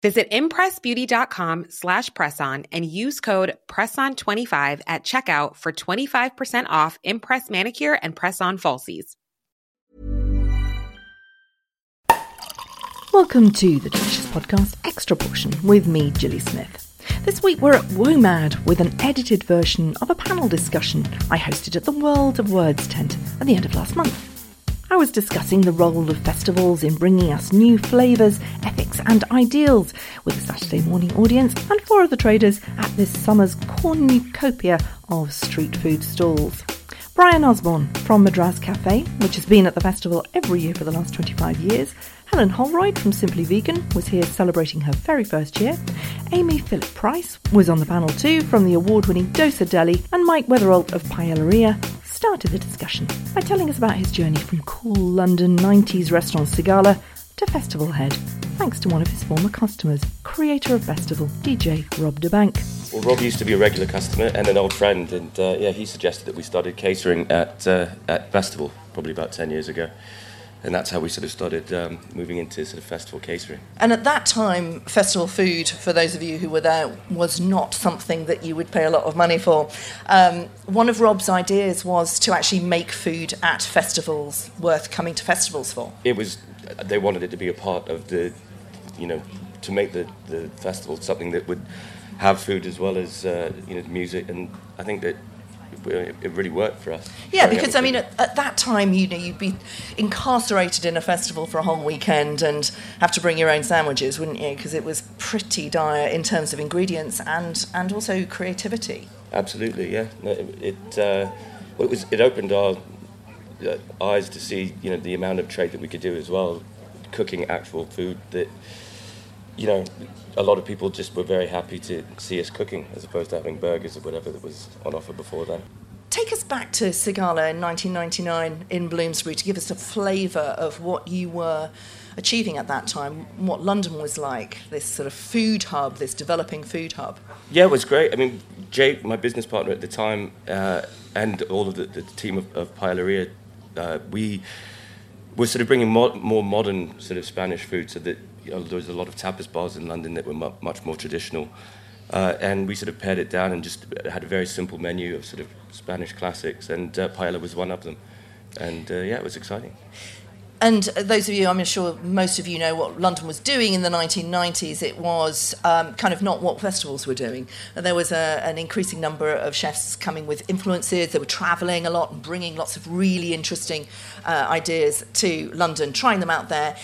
Visit impressbeauty.com slash presson and use code PRESSON25 at checkout for 25% off Impress Manicure and Press-On Falsies. Welcome to the Delicious Podcast Extra Portion with me, Gilly Smith. This week we're at WOMAD with an edited version of a panel discussion I hosted at the World of Words tent at the end of last month. I was discussing the role of festivals in bringing us new flavours, ethics, and ideals with a Saturday morning audience and four other traders at this summer's cornucopia of street food stalls. Bryan Osbon from Madras Cafe, which has been at the festival every year for the last 25 years. Helen Holroyd from Simply Vegan was here celebrating her very first year. Amy Philip Price was on the panel too from the award winning Dosa Deli, and Mike Wetheralt of Paellaria started the discussion by telling us about his journey from cool London 90s restaurant Cigala to Festival Head, thanks to one of his former customers, creator of Bestival, DJ Rob da Bank. Well, Rob used to be a regular customer and an old friend, and uh, yeah, he suggested that we started catering at uh, at Bestival probably about ten years ago and that's how we sort of started um, moving into sort of festival catering. And at that time, festival food, for those of you who were there, was not something that you would pay a lot of money for. Um, one of Rob's ideas was to actually make food at festivals worth coming to festivals for. It was, they wanted it to be a part of the, you know, to make the, the festival something that would have food as well as, uh, you know, music. And I think that it really worked for us. Yeah, because I mean, at, at, that time, you know, you'd be incarcerated in a festival for a whole weekend and have to bring your own sandwiches, wouldn't you? Because it was pretty dire in terms of ingredients and and also creativity. Absolutely, yeah. it it, uh, well, it was it opened our uh, eyes to see you know the amount of trade that we could do as well, cooking actual food that you know, a lot of people just were very happy to see us cooking as opposed to having burgers or whatever that was on offer before then. Take us back to Cigala in 1999 in Bloomsbury to give us a flavour of what you were achieving at that time, what London was like, this sort of food hub, this developing food hub. Yeah, it was great. I mean, Jake, my business partner at the time, uh, and all of the, the team of, of Paellaria, uh, we were sort of bringing mo- more modern sort of Spanish food so that you know, there was a lot of tapas bars in London that were mu- much more traditional. Uh, and we sort of pared it down and just had a very simple menu of sort of Spanish classics, and uh, paella was one of them. And uh, yeah, it was exciting. And those of you, I'm sure most of you know what London was doing in the 1990s. It was um, kind of not what festivals were doing. There was a, an increasing number of chefs coming with influences. They were travelling a lot and bringing lots of really interesting uh, ideas to London, trying them out there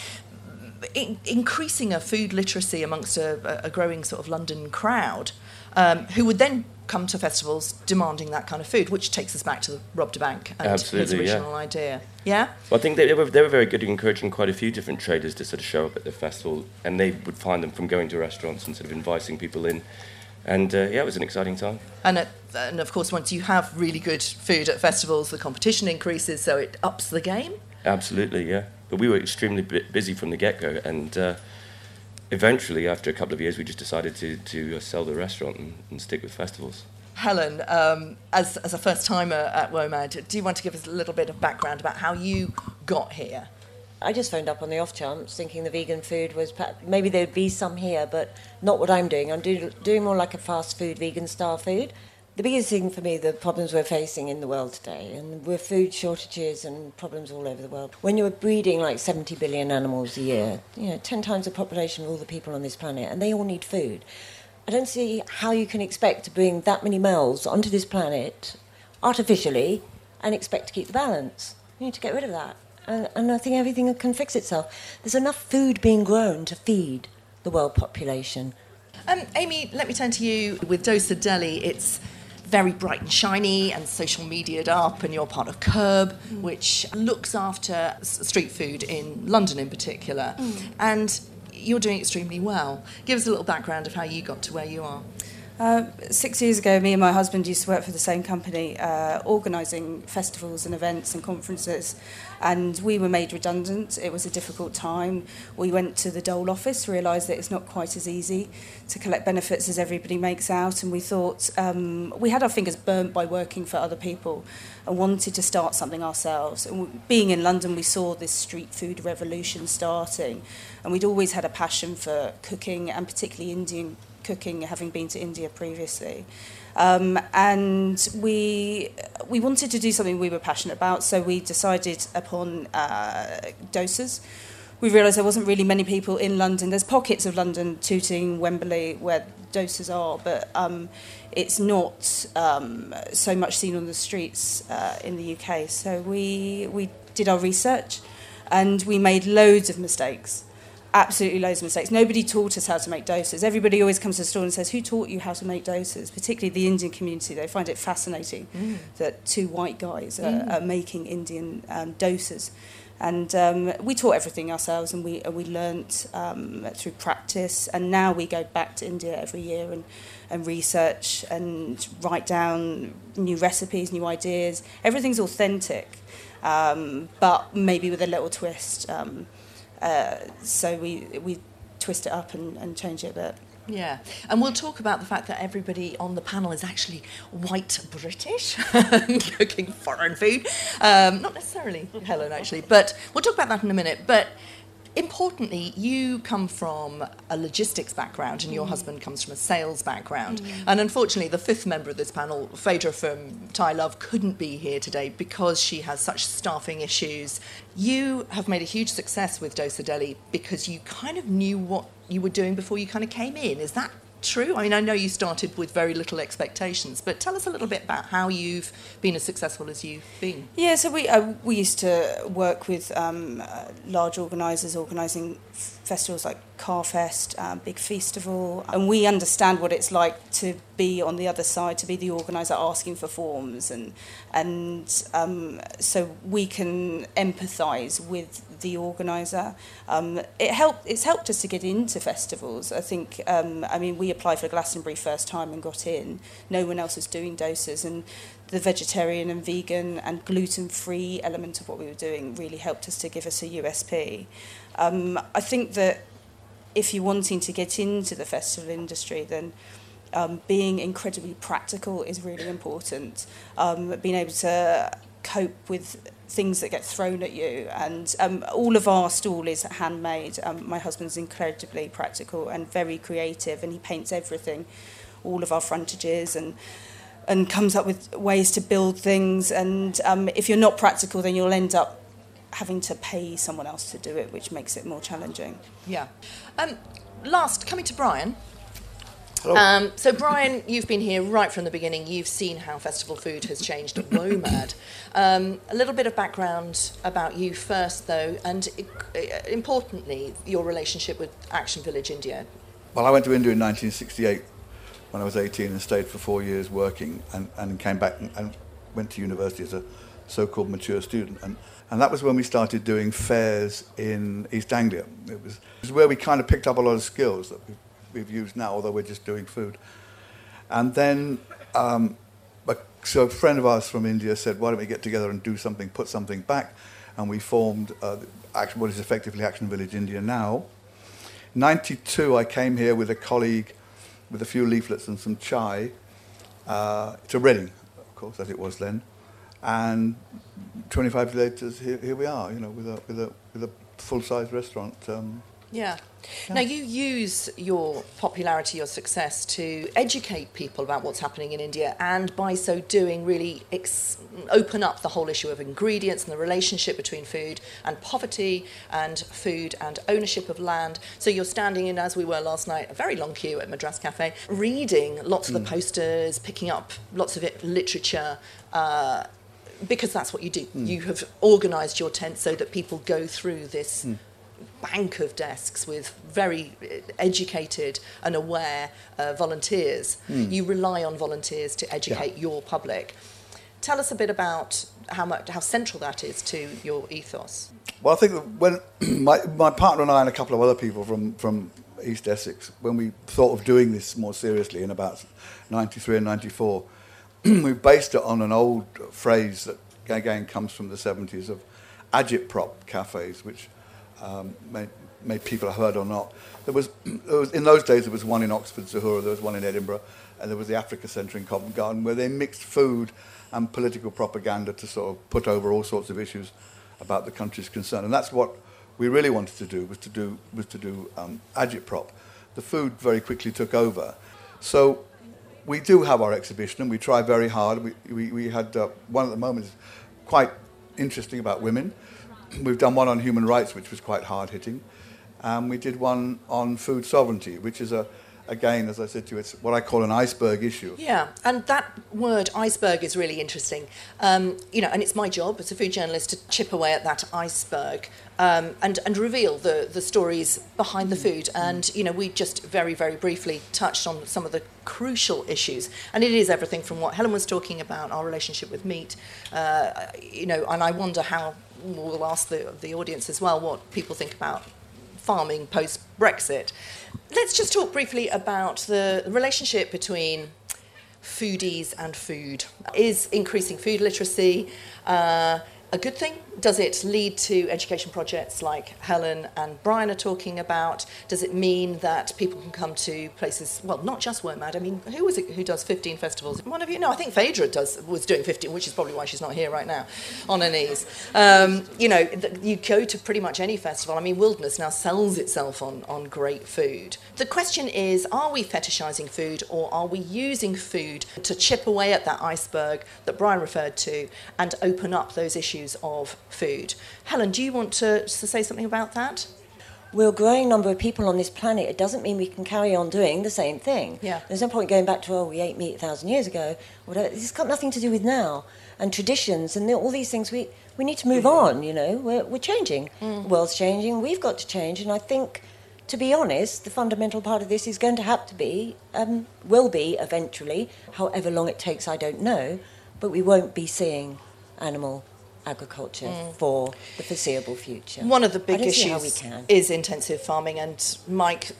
in, increasing a food literacy amongst a, a, growing sort of London crowd, um, who would then come to festivals demanding that kind of food, which takes us back to Rob da Bank and Absolutely, his original yeah. idea. Yeah. Well, I think they, they, were they were very good at encouraging quite a few different traders to sort of show up at the festival, and they would find them from going to restaurants and sort of inviting people in. And uh, yeah, it was an exciting time. And, uh, and of course, once you have really good food at festivals, the competition increases, so it ups the game. Absolutely, yeah. But we were extremely busy from the get go, and uh, eventually, after a couple of years, we just decided to, to uh, sell the restaurant and, and, stick with festivals. Helen, um, as, as a first timer at WOMAD, do you want to give us a little bit of background about how you got here? I just phoned up on the off chance, thinking the vegan food was maybe there'd be some here, but not what I'm doing. I'm do, doing more like a fast food, vegan style food the biggest thing for me, the problems we're facing in the world today, and with food shortages and problems all over the world. When you're breeding like 70 billion animals a year, you know, 10 times the population of all the people on this planet, and they all need food. I don't see how you can expect to bring that many males onto this planet artificially and expect to keep the balance. You need to get rid of that. And, and I think everything can fix itself. There's enough food being grown to feed the world population. Um, Amy, let me turn to you. With Dosa Deli, it's very bright and shiny and social mediaed up, and you're part of KERB, mm. which looks after street food in London in particular. Mm. And you're doing extremely well. Give us a little background of how you got to where you are. Uh, six years ago, me and my husband used to work for the same company, uh, organising festivals and events and conferences, and we were made redundant. It was a difficult time. We went to the Dole office, realised that it's not quite as easy to collect benefits as everybody makes out, and we thought um, we had our fingers burnt by working for other people and wanted to start something ourselves. And being in London, we saw this street food revolution starting, and we'd always had a passion for cooking and particularly Indian cooking, having been to India previously. Um, and we we wanted to do something we were passionate about, so we decided upon uh, dosas. We realised there wasn't really many people in London. There's pockets of London, Tooting, Wembley, where dosas are, but um, it's not um, so much seen on the streets uh, in the UK. So we we did our research, and we made loads of mistakes absolutely loads of mistakes. Nobody taught us how to make dosas. Everybody always comes to the store and says, Who taught you how to make dosas? Particularly the Indian community. They find it fascinating mm. that two white guys are, mm. are making Indian um, dosas. And um, we taught everything ourselves and we, uh, we learnt um, through practice. And now we go back to India every year and, and research and write down new recipes, new ideas. Everything's authentic, um, but maybe with a little twist. Uh, so we we twist it up and, and change it a bit. Yeah, and we'll talk about the fact that everybody on the panel is actually white British, cooking foreign food. Um, not necessarily Helen, actually, but we'll talk about that in a minute. But importantly, you come from a logistics background and your mm. husband comes from a sales background. Mm. And unfortunately, the fifth member of this panel, Phaedra from Thai Love, couldn't be here today because she has such staffing issues. You have made a huge success with Dosa Deli because you kind of knew what you were doing before you kind of came in. Is that true? I mean, I know you started with very little expectations, but tell us a little bit about how you've been as successful as you've been. Yeah, so we uh, we used to work with um, uh, large organisers organising festivals like Carfest, uh, Big Feastival, and we understand what it's like to be on the other side, to be the organizer asking for forms, and and um, so we can empathise with the organizer. Um, it helped. It's helped us to get into festivals. I think. Um, I mean, we applied for Glastonbury first time and got in. No one else was doing dosas and the vegetarian and vegan and gluten free element of what we were doing really helped us to give us a USP. Um, I think that if you're wanting to get into the festival industry, then um, being incredibly practical is really important. Um, being able to cope with things that get thrown at you, and um, all of our stall is handmade. Um, my husband's incredibly practical and very creative, and he paints everything, all of our frontages and and comes up with ways to build things. And um, if you're not practical, then you'll end up having to pay someone else to do it, which makes it more challenging. Yeah. Um, last, coming to Bryan. Hello. Um, so, Bryan, you've been here right from the beginning. You've seen how festival food has changed WOMAD. Um, a little bit of background about you first, though, and uh, importantly, your relationship with Action Village India. Well, I went to India in 1968 when I was 18 and stayed for four years working and, and came back and, and went to university as a so-called mature student. And, and that was when we started doing fairs in East Anglia. It was, it was where we kind of picked up a lot of skills that we've, we've used now, although we're just doing food. And then, um, so a friend of ours from India said, why don't we get together and do something, put something back? And we formed uh, what is effectively Action Village India now. 92, I came here with a colleague with a few leaflets and some chai uh, to Reading, of course, as it was then. And 25 years later, here, here we are, you know, with a, with a, with a full-size restaurant. Um, yeah. Now, you use your popularity, your success to educate people about what's happening in India, and by so doing, really ex- open up the whole issue of ingredients and the relationship between food and poverty, and food and ownership of land. So, you're standing in, as we were last night, a very long queue at Madras Cafe, reading lots of the hmm. posters, picking up lots of it, literature. Uh, because that's what you do. You have organised your tent so that people go through this bank of desks with very educated and aware uh, volunteers. You rely on volunteers to educate your public. Tell us a bit about how much how central that is to your ethos. Well, I think that when my, my partner and I and a couple of other people from, from East Essex, when we thought of doing this more seriously in about 93 and 94, we based it on an old phrase that again comes from the 70s of agitprop cafes, which um, may, may people have heard or not. There was, there was, in those days, there was one in Oxford, Zahura, there was one in Edinburgh, and there was the Africa Centre in Covent Garden, where they mixed food and political propaganda to sort of put over all sorts of issues about the country's concern. And that's what we really wanted to do, was to do, was to do um, agitprop. The food very quickly took over. So we do have our exhibition, and we try very hard. We, we, we had uh, one at the moment is quite interesting about women. We've done one on human rights, which was quite hard hitting. And we did one on food sovereignty, which is a, again, as I said to you, it's what I call an iceberg issue. Yeah, and that word iceberg is really interesting. Um, you know, and it's my job as a food journalist to chip away at that iceberg um, and and reveal the the stories behind the food. And you know, we just very very briefly touched on some of the crucial issues, and it is everything from what Helen was talking about, our relationship with meat. Uh, you know, and I wonder how we'll ask the the audience as well what people think about farming post Brexit. Let's just talk briefly about the relationship between foodies and food. Is increasing food literacy uh, a good thing? Does it lead to education projects like Helen and Bryan are talking about? Does it mean that people can come to places, well, not just WOMAD, I mean, who was it who does 15 festivals? One of you? No, I think Phaedra does, was doing 15, which is probably why she's not here right now, on her knees. Um, you know, th- you go to pretty much any festival. I mean, Wilderness now sells itself on, on great food. The question is, are we fetishizing food or are we using food to chip away at that iceberg that Brian referred to and open up those issues of food? Helen, do you want to, to say something about that? We're a growing number of people on this planet. It doesn't mean we can carry on doing the same thing. Yeah. There's no point going back to, oh, we ate meat a thousand years ago. Whatever. This has got nothing to do with now. And traditions and all these things, we, we need to move on, you know. We're, we're changing. The world's changing. We've got to change. And I think, to be honest, the fundamental part of this is going to have to be, um, will be eventually, however long it takes, I don't know, but we won't be seeing animal agriculture mm. for the foreseeable future. One of the big issues we can. is intensive farming. And Mike,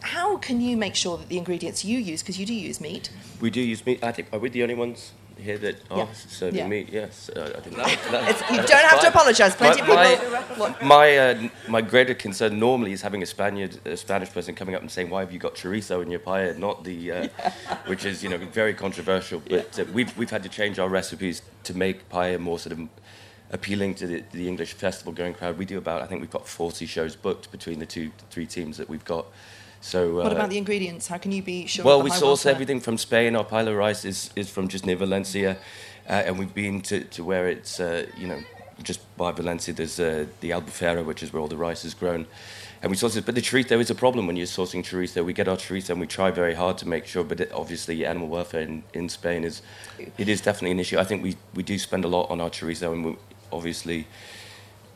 how can you make sure that the ingredients you use, because you do use meat, We do use meat. I think are we the only ones here that Yeah. serving Yeah. meat? Yes. Uh, I didn't know. No, you don't have to apologise. Plenty my, of people- My, my, uh, my greater concern normally is having a Spaniard, a Spanish person coming up and saying, "Why have you got chorizo in your paella?" Not the, uh, which is you know very controversial. But uh, we've we've had to change our recipes to make paella more sort of appealing to the, the English festival going crowd. We do about I think we've got 40 shows booked between the two three teams that we've got. So what uh, about the ingredients? How can you be sure? well, we source welfare? everything from Spain. Our paella rice is, is from just near Valencia, uh, and we've been to, to where it's uh, you know just by Valencia. There's uh, the Albufera, which is where all the rice is grown, and we source it. But the chorizo is a problem when you're sourcing chorizo. We get our chorizo and we try very hard to make sure, but it, obviously animal welfare in, in Spain is it is definitely an issue. I think we, we do spend a lot on our chorizo, and we, obviously.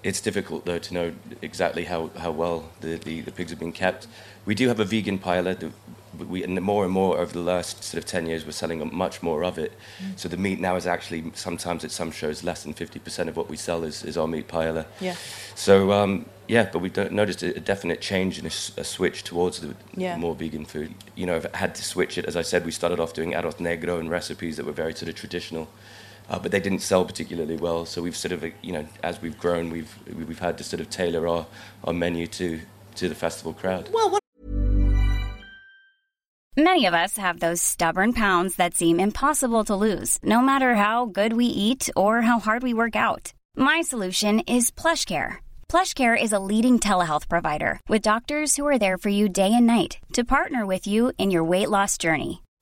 It's difficult though to know exactly how, how well the, the, the pigs have been kept. We do have a vegan paella. that We, and more and more over the last sort of 10 years, we're selling much more of it. So the meat now is actually, sometimes at some shows, less than 50% of what we sell is, is our meat paella. Yeah. So, um, yeah, but we've noticed a, a definite change and a switch towards the Yeah. more vegan food. You know, I've had to switch it. As I said, we started off doing arroz negro and recipes that were very sort of traditional. Uh, but they didn't sell particularly well, so we've sort of, uh, you know, as we've grown, we've we've had to sort of tailor our, our menu to, to the festival crowd. Well, what Many of us have those stubborn pounds that seem impossible to lose, no matter how good we eat or how hard we work out. My solution is PlushCare. PlushCare is a leading telehealth provider with doctors who are there for you day and night to partner with you in your weight loss journey.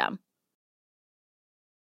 system.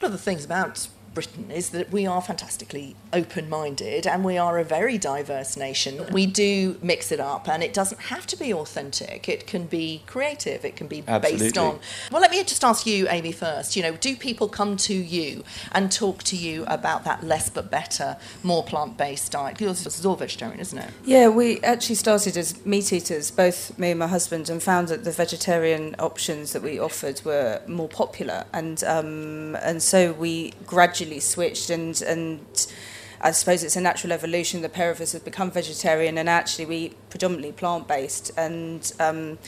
Of the things about Britain is that we are fantastically open minded and we are a very diverse nation. We do mix it up and it doesn't have to be authentic, it can be creative, it can be based on. Well, let me just ask you, Amy, first. You know, do people come to you and talk to you about that less but better, more plant based diet? Yours is all vegetarian, isn't it? Yeah, we actually started as meat eaters, both me and my husband, and found that the vegetarian options that we offered were more popular, and um, and so we gradually switched, and and I suppose it's a natural evolution. The pair of us have become vegetarian, and actually we predominantly plant based, and um,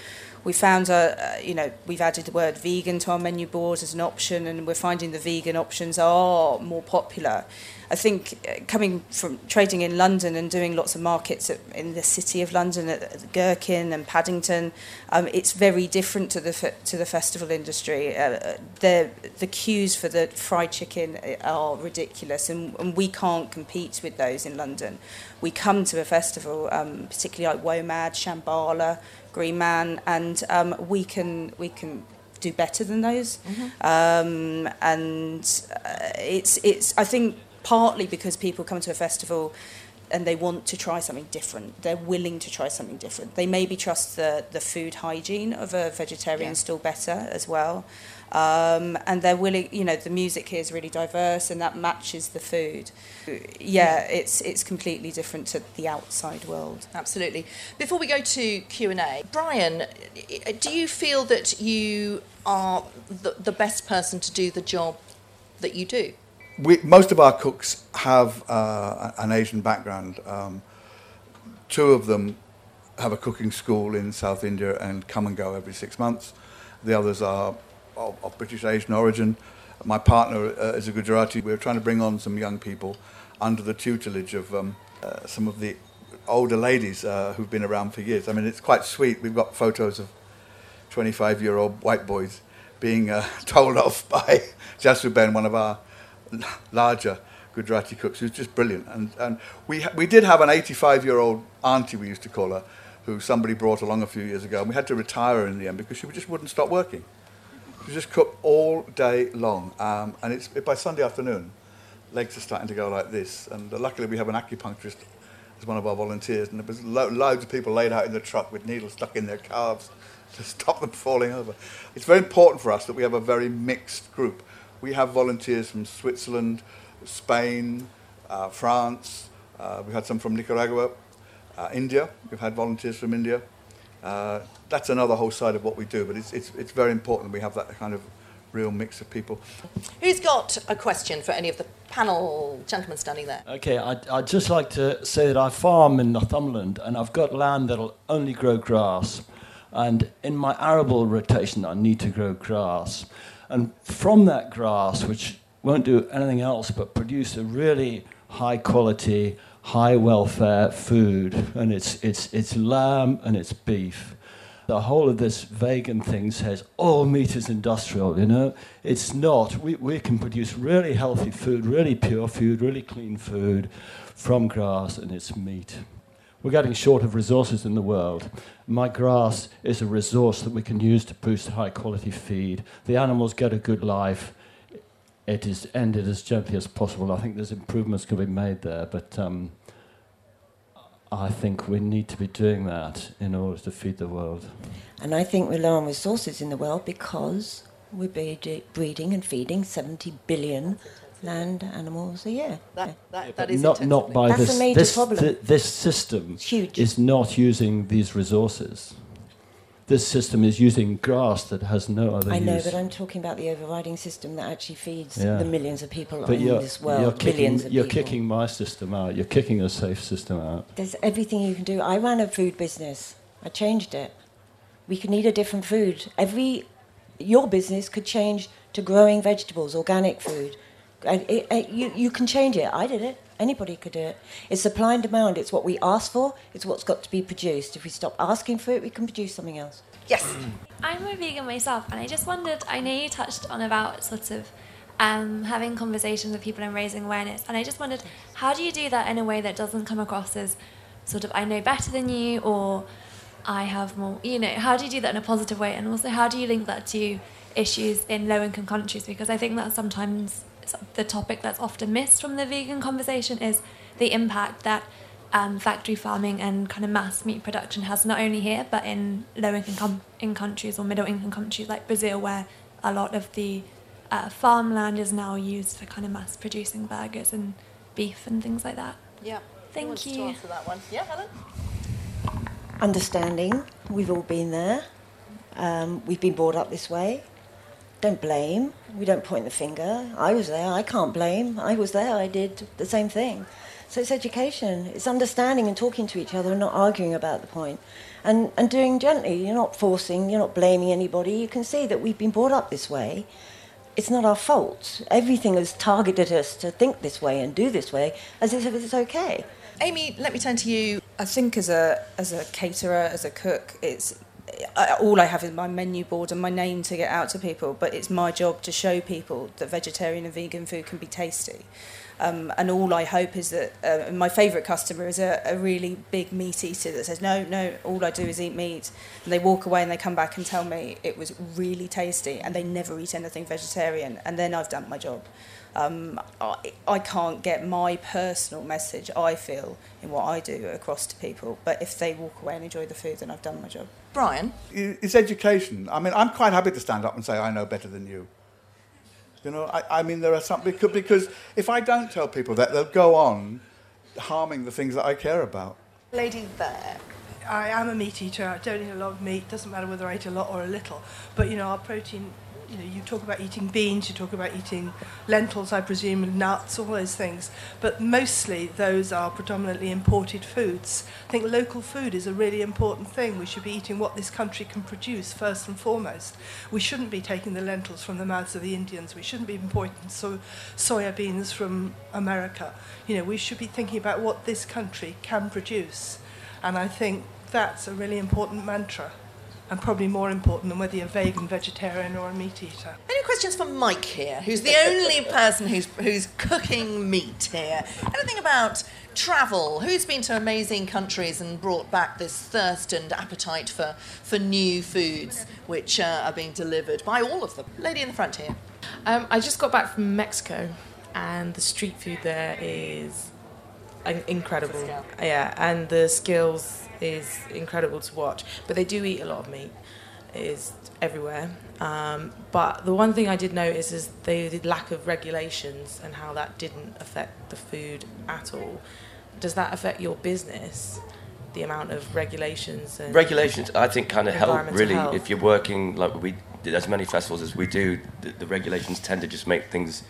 we found a, you know we've added the word vegan to our menu board as an option, and we're finding the vegan options are more popular. I think uh, coming from trading in London and doing lots of markets at, in the city of London at, at Gherkin and Paddington, um, it's very different to the to the festival industry. Uh, the the queues for the fried chicken are ridiculous, and, and we can't compete with those in London. We come to a festival, um, particularly like WOMAD, Shambala, Green Man, and um, we can we can do better than those. Um, and uh, it's it's I think partly because people come to a festival and they want to try something different. They're willing to try something different. They maybe trust the, the food hygiene of a vegetarian Yeah. stall better as well. Um, and they're willing, you know, the music here is really diverse and that matches the food. Yeah, it's, it's completely different to the outside world. Absolutely. Before we go to Q and A, Bryan, do you feel that you are the, the best person to do the job that you do? we, most of our cooks have uh, an Asian background. Um, two of them have a cooking school in South India and come and go every six months. The others are of, of British Asian origin. My partner uh, is a Gujarati. We're trying to bring on some young people under the tutelage of um, uh, some of the older ladies uh, who've been around for years. I mean, it's quite sweet. We've got photos of 25 year old white boys being uh, told off by Jasuben, one of our larger Gujarati cooks, who's just brilliant. And, and we, we did have an 85 year old auntie, we used to call her, who somebody brought along a few years ago, and we had to retire her in the end because she just wouldn't stop working. She just cook all day long, um, and it's by Sunday afternoon, legs are starting to go like this. And uh, luckily, we have an acupuncturist as one of our volunteers, and there was lo- loads of people laid out in the truck with needles stuck in their calves to stop them falling over. It's very important for us that we have a very mixed group. We have volunteers from Switzerland, Spain, uh, France. Uh, we had some from Nicaragua, uh, India. We've had volunteers from India. Uh, that's another whole side of what we do, but it's, it's, it's very important we have that kind of real mix of people. Who's got a question for any of the panel gentlemen standing there? Okay, I'd, I'd just like to say that I farm in Northumberland and I've got land that'll only grow grass. And in my arable rotation, I need to grow grass. And from that grass, which won't do anything else but produce a really high quality, high welfare food, and it's, it's, it's lamb and it's beef. The whole of this vegan thing says all meat is industrial, you know? It's not. We, we can produce really healthy food, really pure food, really clean food from grass, and it's meat. We're getting short of resources in the world. My grass is a resource that we can use to boost high quality feed. The animals get a good life. It is ended as gently as possible. I think there's improvements can be made there, but um, I think we need to be doing that in order to feed the world. And I think we're low on resources in the world because we're breeding and feeding 70 billion land animals a year. That, that, But that is not, not by That's this. a major this, problem. thi- this system huge. is not using these resources. This system is using grass that has no other I know, but I'm talking about the overriding system that actually feeds Yeah. the millions of people But in you're, this world. you're kicking, billions of you're people. kicking my system out. You're kicking a safe system out. There's everything you can do. I ran a food business. I changed it. We could need a different food. Every your business could change to growing vegetables, organic food. It, it, you, you can change it. I did it. Anybody could do it. It's supply and demand. It's what we ask for. It's what's got to be produced. If we stop asking for it, we can produce something else. Yes. I'm a vegan myself, and I just wondered. I know you touched on about sort of um, having conversations with people and raising awareness, and I just wondered how do you do that in a way that doesn't come across as sort of I know better than you or I have more. You know, how do you do that in a positive way, and also how do you link that to issues in low-income countries? Because I think that sometimes the topic that's often missed from the vegan conversation is the impact that um, factory farming and kind of mass meat production has not only here but in low income in countries or middle income countries like Brazil, where a lot of the uh, farmland is now used for kind of mass producing burgers and beef and things like that. Yeah. Thank Who wants you. To answer that one. Yeah, Helen. Understanding. We've all been there. Um, we've been brought up this way. Don't blame. We don't point the finger. I was there. I can't blame. I was there. I did the same thing. So it's education. It's understanding and talking to each other and not arguing about the point. And, and doing gently. You're not forcing, you're not blaming anybody. You can see that we've been brought up this way. It's not our fault. Everything has targeted us to think this way and do this way as if it's okay. Amy, let me turn to you. I think as a as a caterer, as a cook, it's I, all I have is my menu board and my name to get out to people. But it's my job to show people that vegetarian and vegan food can be tasty. Um, and all I hope is that uh, my favourite customer is a, a really big meat eater that says, no, no, all I do is eat meat. And they walk away and they come back and tell me it was really tasty and they never eat anything vegetarian. And then I've done my job. Um, I, I can't get my personal message, I feel, in what I do across to people. But if they walk away and enjoy the food, then I've done my job. Bryan? It's education. I mean, I'm quite happy to stand up and say, I know better than you. You know, I, I mean, there are some, because, because if I don't tell people that, they'll go on harming the things that I care about. Lady there. I am a meat eater. I don't eat a lot of meat. Doesn't matter whether I eat a lot or a little. But you know, our protein. You know, you talk about eating beans. You talk about eating lentils, I presume, and nuts, all those things. But mostly, those are predominantly imported foods. I think local food is a really important thing. We should be eating what this country can produce first and foremost. We shouldn't be taking the lentils from the mouths of the Indians. We shouldn't be importing so- soya beans from America. You know, we should be thinking about what this country can produce. And I think that's a really important mantra, and probably more important than whether you're vegan, vegetarian, or a meat eater. Any questions for Mike here, who's the only person who's, who's cooking meat here? Anything about travel? Who's been to amazing countries and brought back this thirst and appetite for, for new foods, which uh, are being delivered by all of them? Lady in the front here. Um, I just got back from Mexico, and the street food there is incredible. Yeah, and the skills is incredible to watch. But they do eat a lot of meat. It is everywhere. Um, but the one thing I did notice is the lack of regulations and how that didn't affect the food at all. Does that affect your business? The amount of regulations and Regulations, I think, kind of help really health. if you're working like we as many festivals as we do. The, the regulations tend to just make things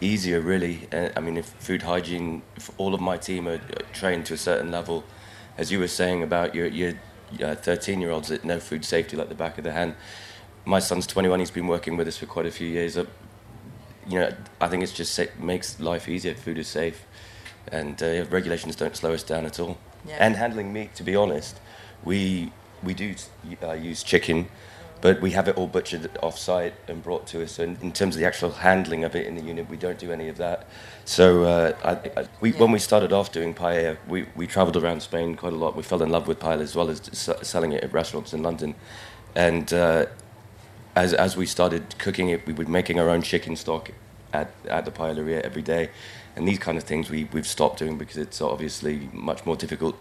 easier, really. Uh, I mean, if food hygiene, if all of my team are trained to a certain level, as you were saying about your your 13 year olds that know food safety like the back of the hand. My son's 21. He's been working with us for quite a few years. Uh, you know, I think it's just sa- makes life easier. Food is safe, and uh, regulations don't slow us down at all. Yeah. And handling meat, to be honest, we we do uh, use chicken, but we have it all butchered off site and brought to us. So in, in, terms of the actual handling of it in the unit, we don't do any of that. So uh, I, I, we, yeah. when we started off doing paella, we, we travelled around Spain quite a lot. We fell in love with paella as well as selling it at restaurants in London. And uh, as, as we started cooking it, we were making our own chicken stock at, at the paellaria every day. And these kind of things we, we've stopped doing because it's obviously much more difficult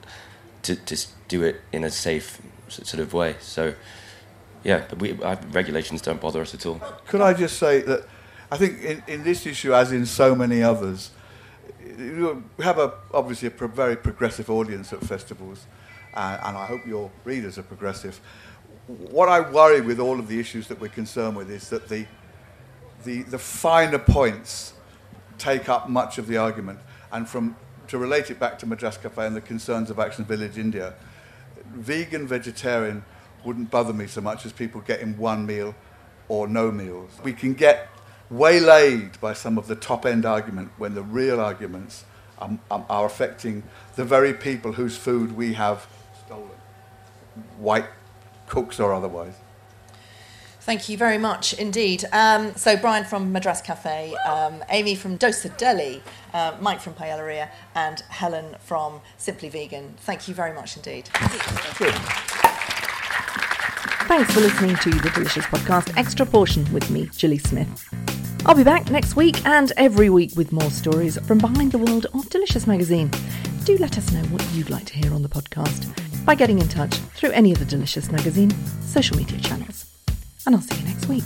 to, to do it in a safe sort of way. So yeah, but we, our regulations don't bother us at all. Could I just say that I think in, in this issue, as in so many others, we have a, obviously a pro- very progressive audience at festivals, uh, and I hope your readers are progressive. What I worry with all of the issues that we're concerned with is that the, the, the finer points take up much of the argument. And from, to relate it back to Madras Cafe and the concerns of Action Village India, vegan, vegetarian, wouldn't bother me so much as people getting one meal or no meals. We can get waylaid by some of the top end argument when the real arguments are, are affecting the very people whose food we have stolen, white cooks or otherwise. Thank you very much indeed. Um, so, Bryan from Madras Cafe, um, Amy from Dosa Deli, uh, Mike from Paellaria, and Helen from Simply Vegan. Thank you very much indeed. Thanks for listening to the Delicious Podcast Extra Portion with me, Gilly Smith. I'll be back next week and every week with more stories from behind the world of Delicious magazine. Do let us know what you'd like to hear on the podcast by getting in touch through any of the Delicious magazine social media channels. And I'll see you next week.